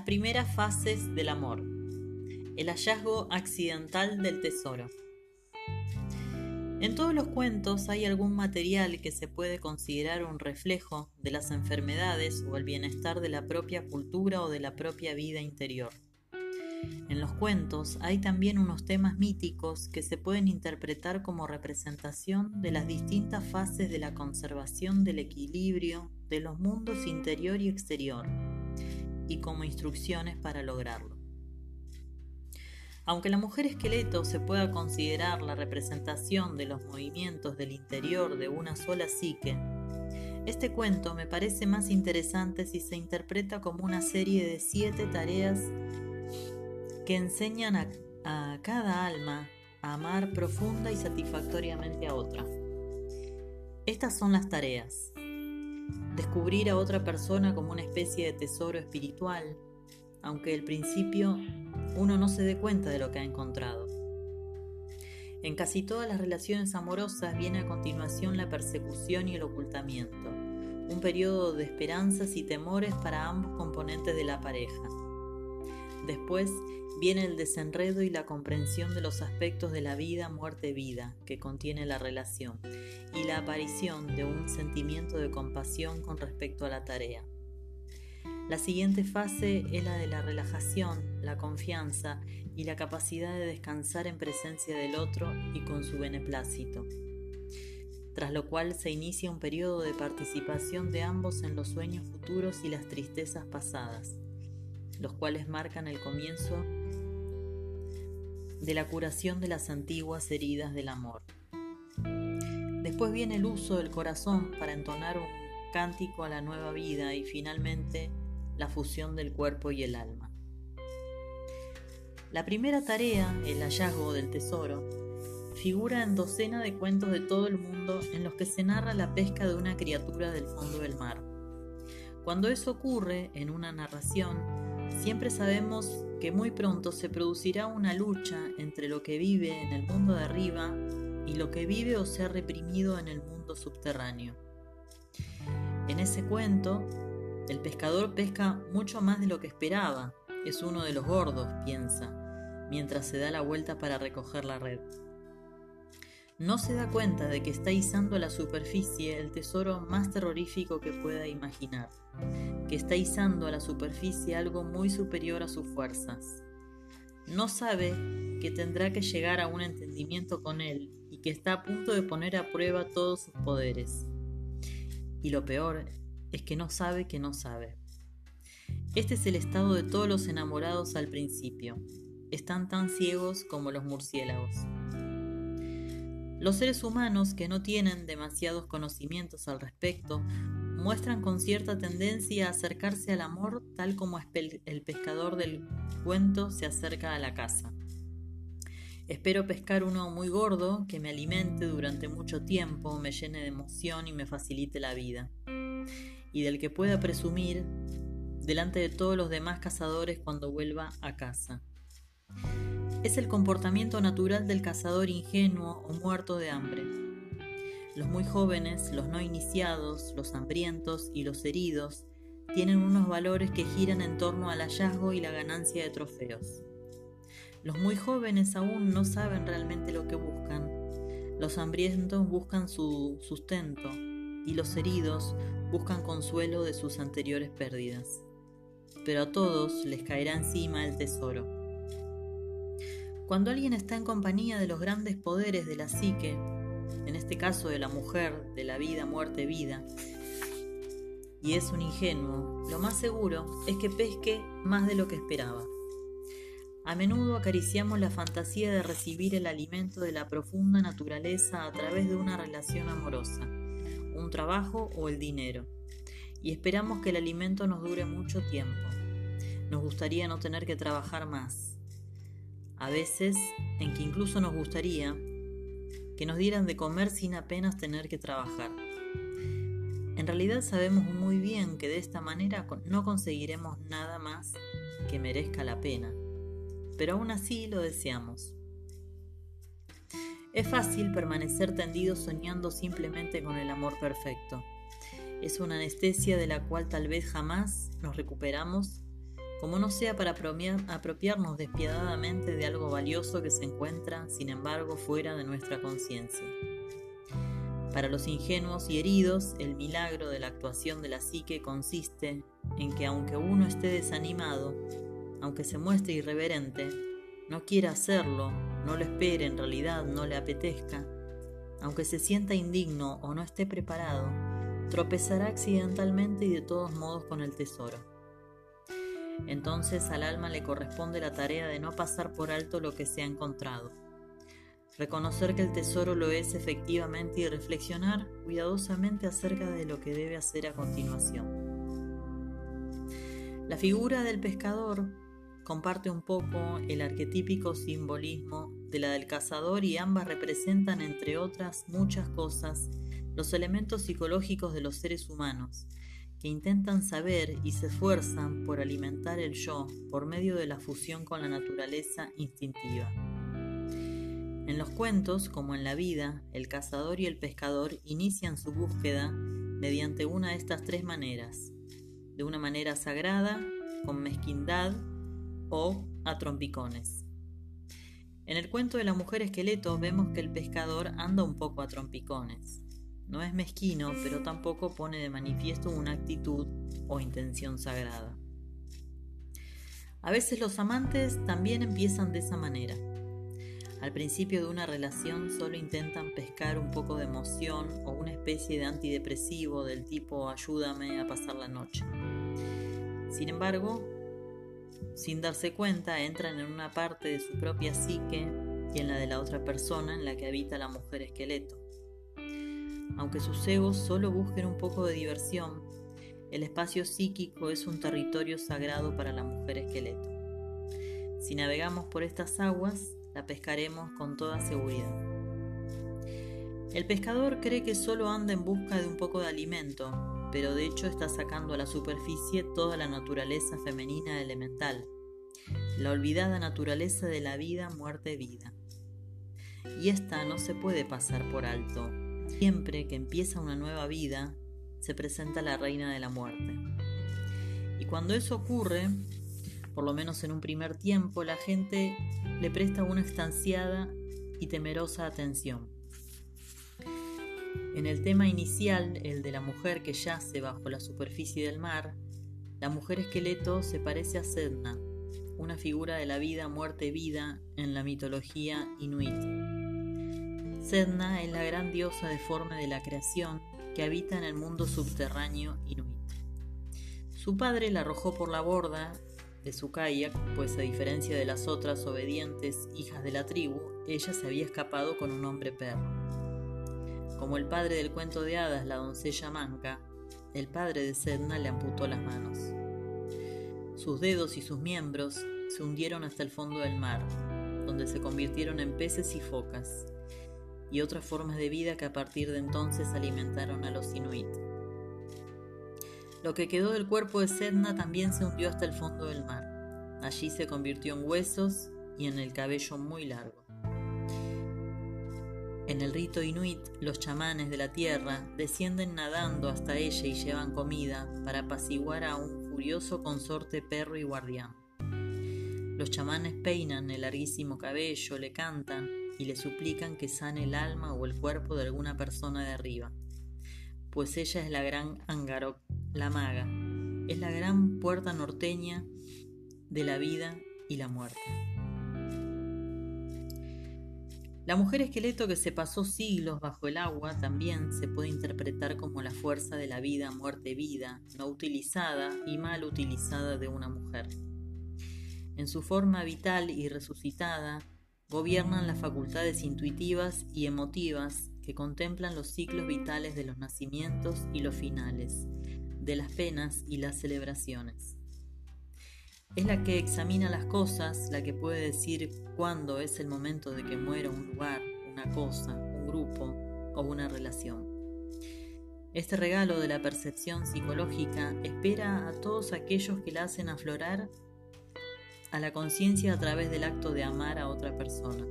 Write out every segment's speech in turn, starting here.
Las primeras fases del amor. El hallazgo accidental del tesoro. En todos los cuentos hay algún material que se puede considerar un reflejo de las enfermedades o el bienestar de la propia cultura o de la propia vida interior. En los cuentos hay también unos temas míticos que se pueden interpretar como representación de las distintas fases de la conservación del equilibrio de los mundos interior y exterior y como instrucciones para lograrlo. Aunque la mujer esqueleto se pueda considerar la representación de los movimientos del interior de una sola psique, este cuento me parece más interesante si se interpreta como una serie de siete tareas que enseñan a, a cada alma a amar profunda y satisfactoriamente a otra. Estas son las tareas descubrir a otra persona como una especie de tesoro espiritual, aunque al principio uno no se dé cuenta de lo que ha encontrado. En casi todas las relaciones amorosas viene a continuación la persecución y el ocultamiento, un periodo de esperanzas y temores para ambos componentes de la pareja. Después viene el desenredo y la comprensión de los aspectos de la vida, muerte, vida que contiene la relación y la aparición de un sentimiento de compasión con respecto a la tarea. La siguiente fase es la de la relajación, la confianza y la capacidad de descansar en presencia del otro y con su beneplácito, tras lo cual se inicia un periodo de participación de ambos en los sueños futuros y las tristezas pasadas los cuales marcan el comienzo de la curación de las antiguas heridas del amor. Después viene el uso del corazón para entonar un cántico a la nueva vida y finalmente la fusión del cuerpo y el alma. La primera tarea, el hallazgo del tesoro, figura en docena de cuentos de todo el mundo en los que se narra la pesca de una criatura del fondo del mar. Cuando eso ocurre en una narración, Siempre sabemos que muy pronto se producirá una lucha entre lo que vive en el mundo de arriba y lo que vive o se ha reprimido en el mundo subterráneo. En ese cuento, el pescador pesca mucho más de lo que esperaba. Es uno de los gordos, piensa, mientras se da la vuelta para recoger la red. No se da cuenta de que está izando a la superficie el tesoro más terrorífico que pueda imaginar que está izando a la superficie algo muy superior a sus fuerzas. No sabe que tendrá que llegar a un entendimiento con él y que está a punto de poner a prueba todos sus poderes. Y lo peor es que no sabe que no sabe. Este es el estado de todos los enamorados al principio. Están tan ciegos como los murciélagos. Los seres humanos que no tienen demasiados conocimientos al respecto muestran con cierta tendencia a acercarse al amor tal como el pescador del cuento se acerca a la casa. Espero pescar uno muy gordo que me alimente durante mucho tiempo, me llene de emoción y me facilite la vida, y del que pueda presumir delante de todos los demás cazadores cuando vuelva a casa. Es el comportamiento natural del cazador ingenuo o muerto de hambre los muy jóvenes, los no iniciados, los hambrientos y los heridos tienen unos valores que giran en torno al hallazgo y la ganancia de trofeos. Los muy jóvenes aún no saben realmente lo que buscan. Los hambrientos buscan su sustento y los heridos buscan consuelo de sus anteriores pérdidas. Pero a todos les caerá encima el tesoro. Cuando alguien está en compañía de los grandes poderes de la psique, en este caso de la mujer, de la vida, muerte, vida, y es un ingenuo, lo más seguro es que pesque más de lo que esperaba. A menudo acariciamos la fantasía de recibir el alimento de la profunda naturaleza a través de una relación amorosa, un trabajo o el dinero, y esperamos que el alimento nos dure mucho tiempo. Nos gustaría no tener que trabajar más. A veces, en que incluso nos gustaría que nos dieran de comer sin apenas tener que trabajar. En realidad sabemos muy bien que de esta manera no conseguiremos nada más que merezca la pena, pero aún así lo deseamos. Es fácil permanecer tendido soñando simplemente con el amor perfecto. Es una anestesia de la cual tal vez jamás nos recuperamos como no sea para apropiarnos despiadadamente de algo valioso que se encuentra, sin embargo, fuera de nuestra conciencia. Para los ingenuos y heridos, el milagro de la actuación de la psique consiste en que aunque uno esté desanimado, aunque se muestre irreverente, no quiera hacerlo, no lo espere, en realidad no le apetezca, aunque se sienta indigno o no esté preparado, tropezará accidentalmente y de todos modos con el tesoro. Entonces al alma le corresponde la tarea de no pasar por alto lo que se ha encontrado reconocer que el tesoro lo es efectivamente y reflexionar cuidadosamente acerca de lo que debe hacer a continuación. La figura del pescador comparte un poco el arquetípico simbolismo de la del cazador y ambas representan, entre otras muchas cosas, los elementos psicológicos de los seres humanos, que intentan saber y se esfuerzan por alimentar el yo por medio de la fusión con la naturaleza instintiva. En los cuentos, como en la vida, el cazador y el pescador inician su búsqueda mediante una de estas tres maneras, de una manera sagrada, con mezquindad o a trompicones. En el cuento de la mujer esqueleto vemos que el pescador anda un poco a trompicones. No es mezquino, pero tampoco pone de manifiesto una actitud o intención sagrada. A veces los amantes también empiezan de esa manera al principio de una relación solo intentan pescar un poco de emoción o una especie de antidepresivo del tipo ayúdame a pasar la noche. Sin embargo, sin darse cuenta, entran en una parte de su propia psique y en la de la otra persona en la que habita la mujer esqueleto. Aunque sus egos solo busquen un poco de diversión, el espacio psíquico es un territorio sagrado para la mujer esqueleto. Si navegamos por estas aguas, la pescaremos con toda seguridad. El pescador cree que solo anda en busca de un poco de alimento, pero de hecho está sacando a la superficie toda la naturaleza femenina elemental, la olvidada naturaleza de la vida, muerte, vida. Y esta no se puede pasar por alto. Siempre que empieza una nueva vida, se presenta la reina de la muerte. Y cuando eso ocurre, por lo menos en un primer tiempo, la gente le presta una estanciada y temerosa atención. En el tema inicial, el de la mujer que yace bajo la superficie del mar, la mujer esqueleto se parece a Sedna, una figura de la vida, muerte, vida en la mitología inuit. Sedna es la gran diosa deforme de la creación que habita en el mundo subterráneo inuit. Su padre la arrojó por la borda de su kayak, pues a diferencia de las otras obedientes hijas de la tribu, ella se había escapado con un hombre perro. Como el padre del cuento de hadas, la doncella manca, el padre de Sedna le amputó las manos. Sus dedos y sus miembros se hundieron hasta el fondo del mar, donde se convirtieron en peces y focas, y otras formas de vida que a partir de entonces alimentaron a los inuit. Lo que quedó del cuerpo de Sedna también se hundió hasta el fondo del mar. Allí se convirtió en huesos y en el cabello muy largo. En el rito inuit, los chamanes de la tierra descienden nadando hasta ella y llevan comida para apaciguar a un furioso consorte perro y guardián. Los chamanes peinan el larguísimo cabello, le cantan y le suplican que sane el alma o el cuerpo de alguna persona de arriba, pues ella es la gran Angarok la maga, es la gran puerta norteña de la vida y la muerte. La mujer esqueleto que se pasó siglos bajo el agua también se puede interpretar como la fuerza de la vida, muerte, vida, no utilizada y mal utilizada de una mujer. En su forma vital y resucitada, gobiernan las facultades intuitivas y emotivas que contemplan los ciclos vitales de los nacimientos y los finales, de las penas y las celebraciones. Es la que examina las cosas, la que puede decir cuándo es el momento de que muera un lugar, una cosa, un grupo o una relación. Este regalo de la percepción psicológica espera a todos aquellos que la hacen aflorar a la conciencia a través del acto de amar a otra persona.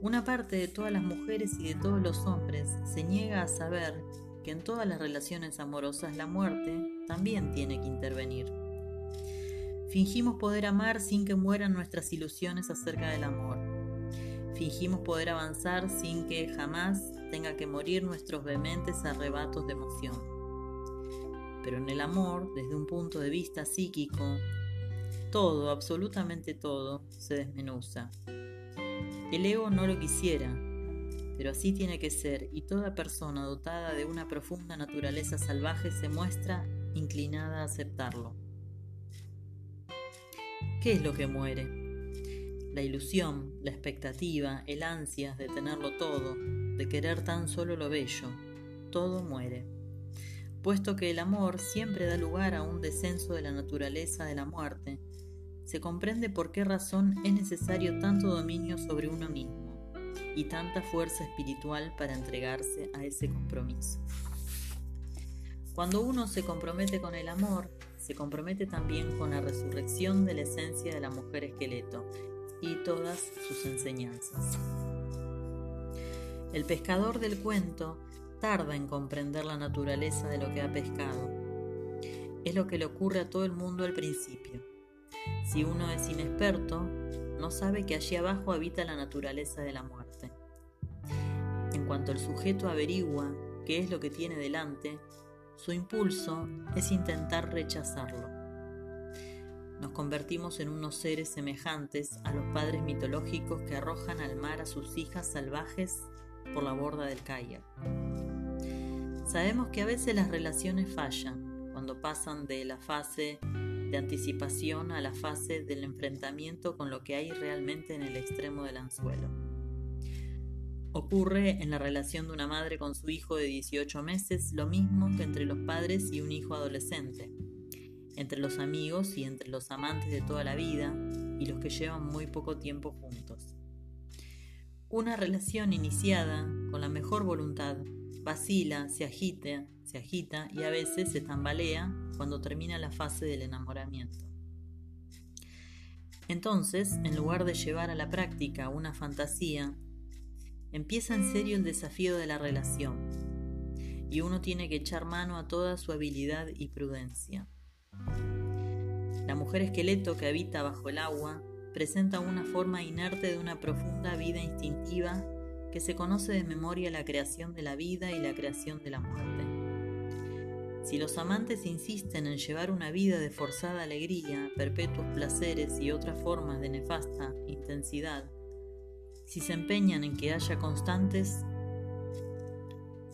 Una parte de todas las mujeres y de todos los hombres se niega a saber que en todas las relaciones amorosas la muerte también tiene que intervenir. Fingimos poder amar sin que mueran nuestras ilusiones acerca del amor. Fingimos poder avanzar sin que jamás tenga que morir nuestros vehementes arrebatos de emoción. Pero en el amor, desde un punto de vista psíquico, todo, absolutamente todo, se desmenuza. El ego no lo quisiera, pero así tiene que ser y toda persona dotada de una profunda naturaleza salvaje se muestra inclinada a aceptarlo. ¿Qué es lo que muere? La ilusión, la expectativa, el ansias de tenerlo todo, de querer tan solo lo bello, todo muere. Puesto que el amor siempre da lugar a un descenso de la naturaleza de la muerte, se comprende por qué razón es necesario tanto dominio sobre uno mismo y tanta fuerza espiritual para entregarse a ese compromiso. Cuando uno se compromete con el amor, se compromete también con la resurrección de la esencia de la mujer esqueleto y todas sus enseñanzas. El pescador del cuento tarda en comprender la naturaleza de lo que ha pescado. Es lo que le ocurre a todo el mundo al principio. Si uno es inexperto, no sabe que allí abajo habita la naturaleza de la muerte. En cuanto el sujeto averigua qué es lo que tiene delante, su impulso es intentar rechazarlo. Nos convertimos en unos seres semejantes a los padres mitológicos que arrojan al mar a sus hijas salvajes por la borda del kayak. Sabemos que a veces las relaciones fallan cuando pasan de la fase de anticipación a la fase del enfrentamiento con lo que hay realmente en el extremo del anzuelo. Ocurre en la relación de una madre con su hijo de 18 meses lo mismo que entre los padres y un hijo adolescente, entre los amigos y entre los amantes de toda la vida y los que llevan muy poco tiempo juntos. Una relación iniciada con la mejor voluntad vacila, se agita, se agita y a veces se tambalea cuando termina la fase del enamoramiento. Entonces, en lugar de llevar a la práctica una fantasía Empieza en serio el desafío de la relación y uno tiene que echar mano a toda su habilidad y prudencia. La mujer esqueleto que habita bajo el agua presenta una forma inerte de una profunda vida instintiva que se conoce de memoria la creación de la vida y la creación de la muerte. Si los amantes insisten en llevar una vida de forzada alegría, perpetuos placeres y otras formas de nefasta intensidad, si se empeñan en que haya constantes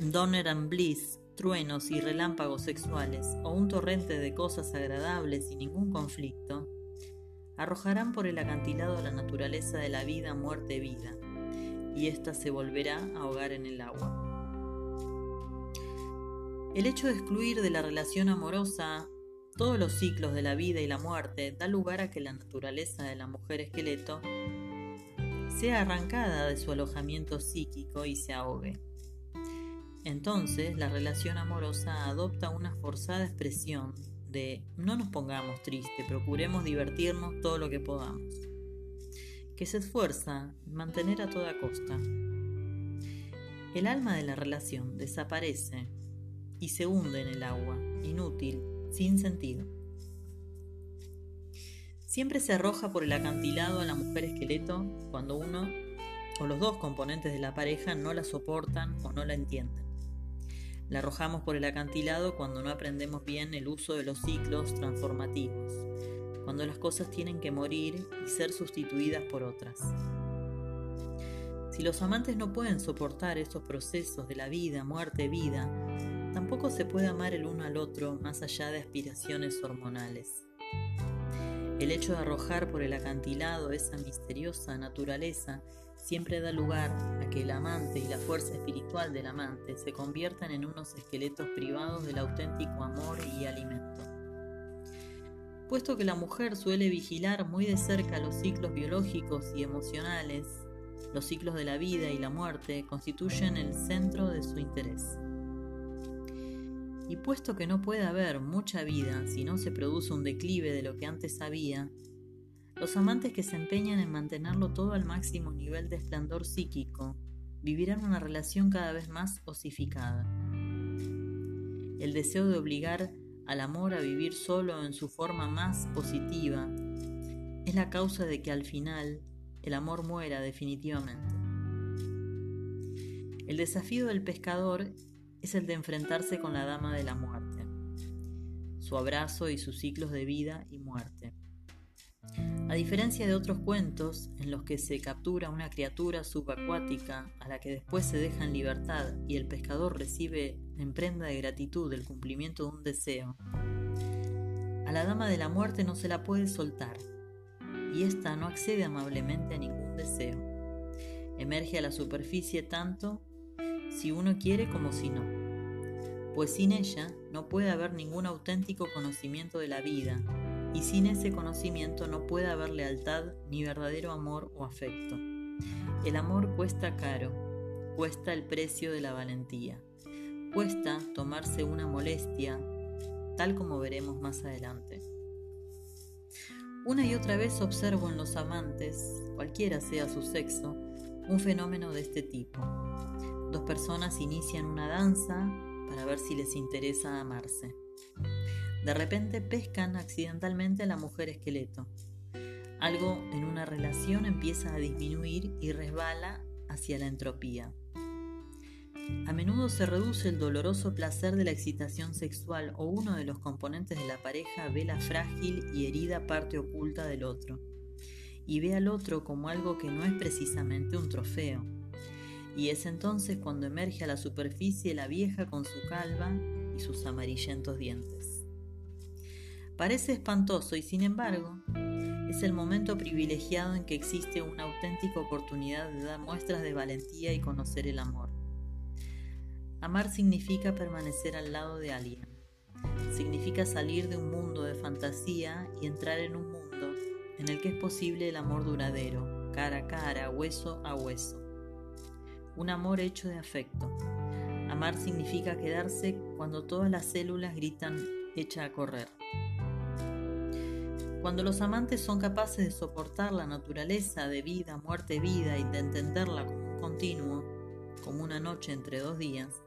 donner and bliss, truenos y relámpagos sexuales, o un torrente de cosas agradables y ningún conflicto, arrojarán por el acantilado la naturaleza de la vida, muerte, vida, y ésta se volverá a ahogar en el agua. El hecho de excluir de la relación amorosa todos los ciclos de la vida y la muerte da lugar a que la naturaleza de la mujer esqueleto sea arrancada de su alojamiento psíquico y se ahogue. Entonces la relación amorosa adopta una forzada expresión de no nos pongamos tristes, procuremos divertirnos todo lo que podamos, que se esfuerza en mantener a toda costa. El alma de la relación desaparece y se hunde en el agua, inútil, sin sentido. Siempre se arroja por el acantilado a la mujer esqueleto cuando uno o los dos componentes de la pareja no la soportan o no la entienden. La arrojamos por el acantilado cuando no aprendemos bien el uso de los ciclos transformativos, cuando las cosas tienen que morir y ser sustituidas por otras. Si los amantes no pueden soportar estos procesos de la vida, muerte, vida, tampoco se puede amar el uno al otro más allá de aspiraciones hormonales. El hecho de arrojar por el acantilado esa misteriosa naturaleza siempre da lugar a que el amante y la fuerza espiritual del amante se conviertan en unos esqueletos privados del auténtico amor y alimento. Puesto que la mujer suele vigilar muy de cerca los ciclos biológicos y emocionales, los ciclos de la vida y la muerte constituyen el centro de su interés. Y puesto que no puede haber mucha vida si no se produce un declive de lo que antes había, los amantes que se empeñan en mantenerlo todo al máximo nivel de esplendor psíquico vivirán una relación cada vez más osificada. El deseo de obligar al amor a vivir solo en su forma más positiva, es la causa de que al final el amor muera definitivamente. El desafío del pescador es el de enfrentarse con la dama de la muerte, su abrazo y sus ciclos de vida y muerte. A diferencia de otros cuentos en los que se captura una criatura subacuática a la que después se deja en libertad y el pescador recibe en prenda de gratitud el cumplimiento de un deseo, a la dama de la muerte no se la puede soltar y ésta no accede amablemente a ningún deseo. Emerge a la superficie tanto si uno quiere como si no, pues sin ella no puede haber ningún auténtico conocimiento de la vida y sin ese conocimiento no puede haber lealtad ni verdadero amor o afecto. El amor cuesta caro, cuesta el precio de la valentía, cuesta tomarse una molestia, tal como veremos más adelante. Una y otra vez observo en los amantes, cualquiera sea su sexo, un fenómeno de este tipo. Dos personas inician una danza para ver si les interesa amarse. De repente pescan accidentalmente a la mujer esqueleto. Algo en una relación empieza a disminuir y resbala hacia la entropía. A menudo se reduce el doloroso placer de la excitación sexual o uno de los componentes de la pareja ve la frágil y herida parte oculta del otro y ve al otro como algo que no es precisamente un trofeo. Y es entonces cuando emerge a la superficie la vieja con su calva y sus amarillentos dientes. Parece espantoso y sin embargo es el momento privilegiado en que existe una auténtica oportunidad de dar muestras de valentía y conocer el amor. Amar significa permanecer al lado de alguien. Significa salir de un mundo de fantasía y entrar en un mundo en el que es posible el amor duradero, cara a cara, hueso a hueso. Un amor hecho de afecto. Amar significa quedarse cuando todas las células gritan echa a correr. Cuando los amantes son capaces de soportar la naturaleza de vida, muerte, vida y de entenderla como un continuo, como una noche entre dos días,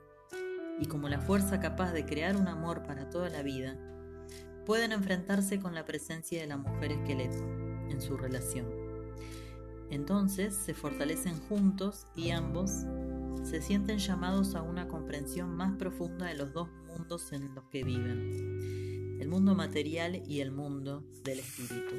y como la fuerza capaz de crear un amor para toda la vida, pueden enfrentarse con la presencia de la mujer esqueleto en su relación. Entonces se fortalecen juntos y ambos se sienten llamados a una comprensión más profunda de los dos mundos en los que viven el mundo material y el mundo del espíritu.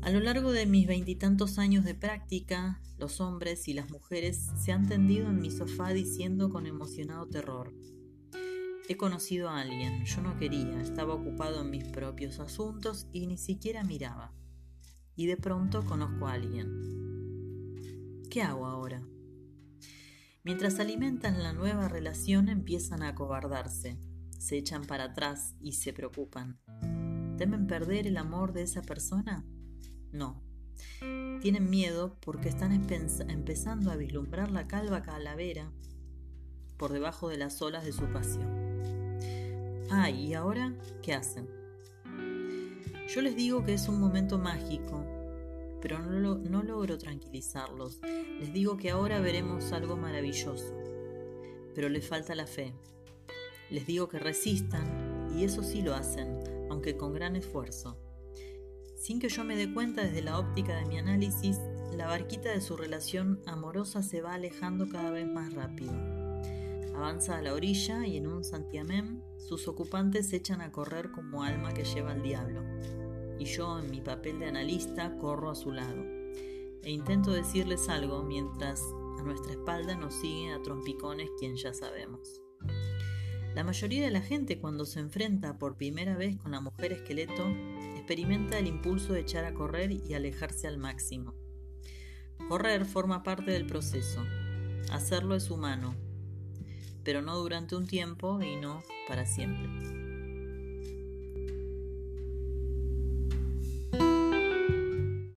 A lo largo de mis veintitantos años de práctica, los hombres y las mujeres se han tendido en mi sofá diciendo con emocionado terror, he conocido a alguien, yo no quería, estaba ocupado en mis propios asuntos y ni siquiera miraba. Y de pronto conozco a alguien. ¿Qué hago ahora? Mientras alimentan la nueva relación empiezan a acobardarse, se echan para atrás y se preocupan. ¿Temen perder el amor de esa persona? No. Tienen miedo porque están empezando a vislumbrar la calva calavera por debajo de las olas de su pasión. Ah, ¿y ahora qué hacen? Yo les digo que es un momento mágico, pero no, logro tranquilizarlos. Les digo que ahora veremos algo maravilloso, pero les falta la fe. Les digo que resistan, y eso sí lo hacen, aunque con gran esfuerzo. Sin que yo me dé cuenta desde la óptica de mi análisis, la barquita de su relación amorosa se va alejando cada vez más rápido. Avanza a la orilla y en un santiamén sus ocupantes se echan a correr como alma que lleva al diablo. Y yo, en mi papel de analista, corro a su lado. E intento decirles algo mientras a nuestra espalda nos sigue a trompicones quien ya sabemos. La mayoría de la gente cuando se enfrenta por primera vez con la mujer esqueleto experimenta el impulso de echar a correr y alejarse al máximo. Correr forma parte del proceso. Hacerlo es humano, pero no durante un tiempo y no para siempre.